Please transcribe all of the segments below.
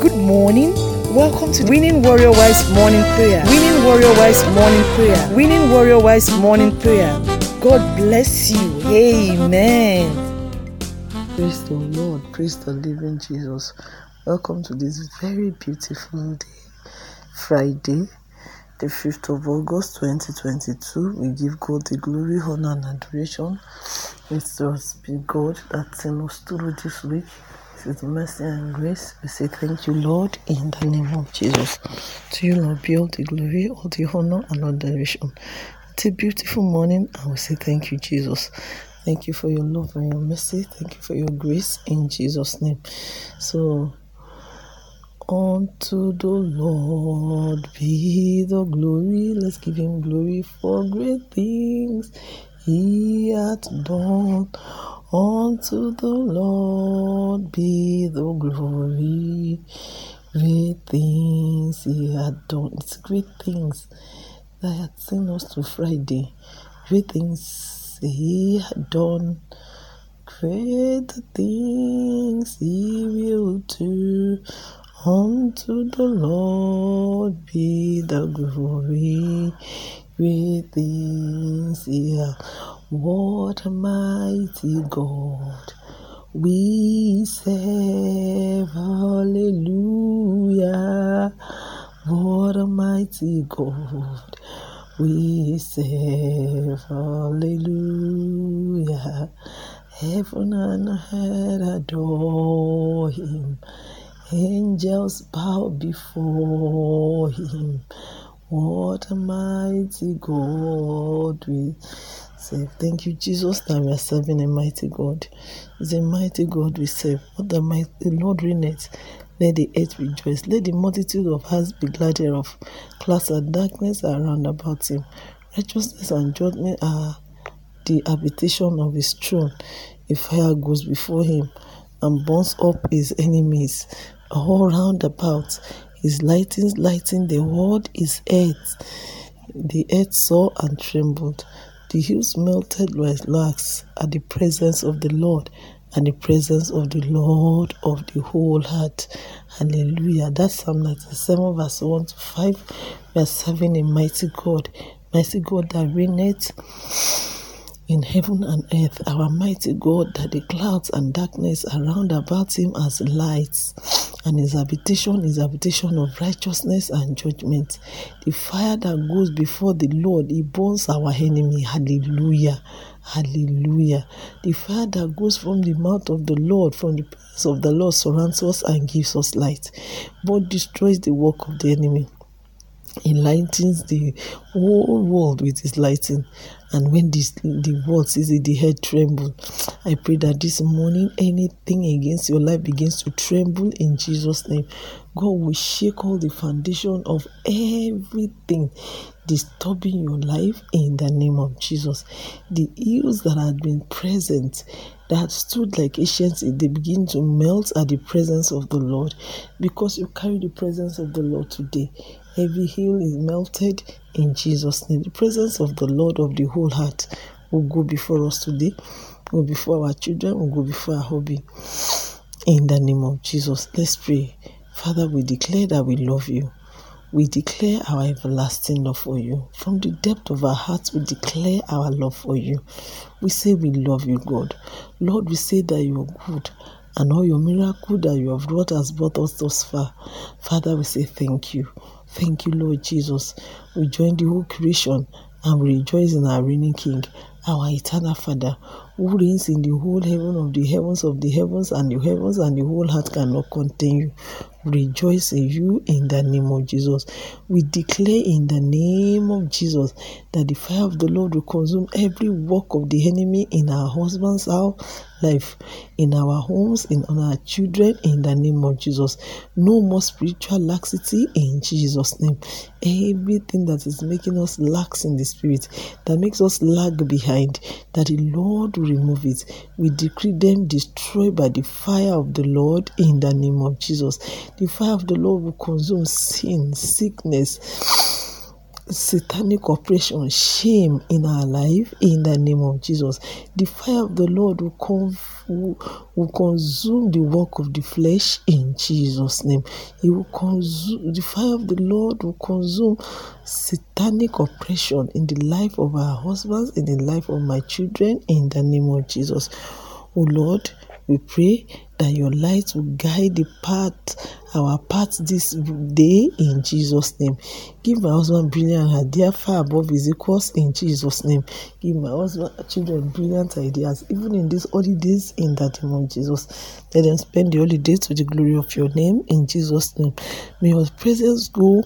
Good morning. Welcome to Winning Warrior Wise Morning Prayer. Winning Warrior Wise Morning Prayer. Winning Warrior Wise Morning Prayer. God bless you. Amen. Praise the Lord, praise the living Jesus. Welcome to this very beautiful day, Friday, the 5th of August 2022. We give God the glory, honor, and adoration. It's just be God that sent us through this week. His mercy and grace. We say thank you, Lord, in the name of Jesus. To you, Lord, be all the glory, all the honor, and all the adoration. It's a beautiful morning, and we say thank you, Jesus. Thank you for your love and your mercy. Thank you for your grace in Jesus' name. So, unto the Lord be the glory. Let's give him glory for great things he hath done. Unto the Lord be the glory. Great things he had done. It's great things that had seen us to Friday. Great things he had done. Great things he will do. Unto the Lord be the glory. Great things he hath what a mighty God we serve. Hallelujah. What a mighty God we serve. Hallelujah. Heaven and earth adore him. Angels bow before him. What a mighty God we serve. Thank you, Jesus, that we are serving a mighty God. It's a mighty God we serve. What the mighty Lord reigneth. Let the earth rejoice. Let the multitude of hearts be glad thereof. Clouds and darkness are round about him. Righteousness and judgment are the habitation of his throne. A fire goes before him and burns up his enemies all round about. His lightnings lighting the world is earth. The earth saw and trembled. The hills melted like wax at the presence of the Lord and the presence of the Lord of the whole heart. Hallelujah. That's Psalm 97, verse 1 to 5. We are serving a mighty God, mighty God that reigneth in heaven and earth, our mighty God, that the clouds and darkness around about him as lights, and his habitation is habitation of righteousness and judgment. The fire that goes before the Lord, he burns our enemy. Hallelujah. Hallelujah. The fire that goes from the mouth of the Lord, from the presence of the Lord, surrounds us and gives us light, but destroys the work of the enemy enlightens the whole world with his lighting and when this the world sees it the head tremble? I pray that this morning anything against your life begins to tremble in jesus name. God will shake all the foundation of everything disturbing your life in the name of jesus. The ills that had been present that stood like ancients they begin to melt at the presence of the lord. Because you carry the presence of the lord today Every hill is melted in Jesus' name. The presence of the Lord of the whole heart will go before us today, will before our children, will go before our hobby. In the name of Jesus, let's pray. Father, we declare that we love you. We declare our everlasting love for you. From the depth of our hearts, we declare our love for you. We say we love you, God. Lord, we say that you are good and all your miracle that you have brought has brought us thus far. Father, we say thank you. Thank you, Lord Jesus. We join the whole creation and we rejoice in our reigning King, our eternal Father, who reigns in the whole heaven of the heavens of the heavens, and the heavens and the whole heart cannot contain you. Rejoice in you in the name of Jesus. We declare in the name of Jesus that the fire of the Lord will consume every work of the enemy in our husband's house, life, in our homes, in our children, in the name of Jesus. No more spiritual laxity in Jesus' name. Everything that is making us lax in the spirit, that makes us lag behind, that the Lord will remove it. We decree them destroyed by the fire of the Lord in the name of Jesus. The fire of the Lord will consume sin, sickness satanic oppression, shame in our life in the name of Jesus. The fire of the Lord will, will, consume the work of the flesh in Jesus' name. He will consume the fire of the Lord will consume satanic oppression in the life of our husbands, in the life of my children, in the name of Jesus. Oh Lord, we pray that your light will guide the path, our path this day in Jesus' name. Give my husband brilliant ideas far above his equals in Jesus' name. Give my husband children brilliant ideas, even in these holidays in the name of Jesus. Let them spend the holidays to the glory of your name in Jesus' name. May your presence go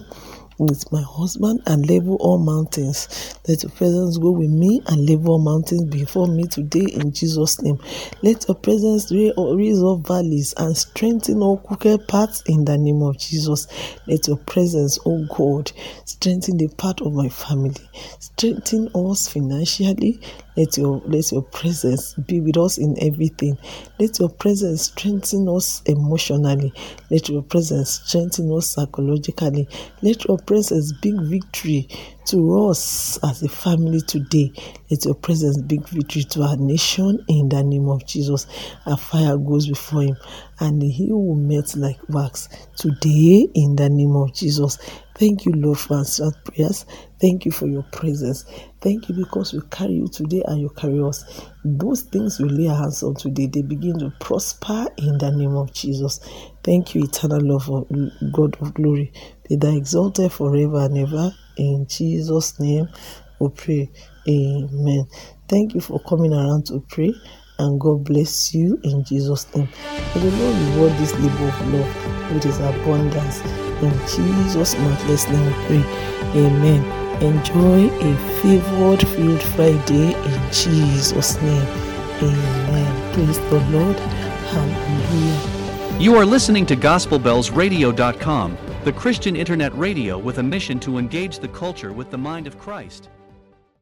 with my husband and level all mountains. Let your presence go with me and level all mountains before me today in Jesus' name. Let your presence raise up valleys and strengthen all crooked paths in the name of Jesus. Let your presence, oh God, strengthen the path of my family, strengthen us financially. Let your let your presence be with us in everything. Let your presence strengthen us emotionally. Let your presence strengthen us psychologically. Let your presence bring victory to us as a family today. Let your presence bring victory to our nation in the name of Jesus. Our fire goes before him and he will melt like wax today in the name of Jesus. Thank you, Lord, for answered prayers. Thank you for your presence. Thank you because we carry you today and you carry us. Those things we lay our hands on today, they begin to prosper in the name of Jesus. Thank you, eternal love of God of glory. Be thou exalted forever and ever. In Jesus' name we pray. Amen. Thank you for coming around to pray and God bless you in Jesus' name. May the Lord reward this labor of love with his abundance. In Jesus' matchless name we pray. Amen. Enjoy a favored field Friday in Jesus' name. Amen. Praise the Lord. Hallelujah. You are listening to GospelBellsRadio.com, the Christian internet radio with a mission to engage the culture with the mind of Christ.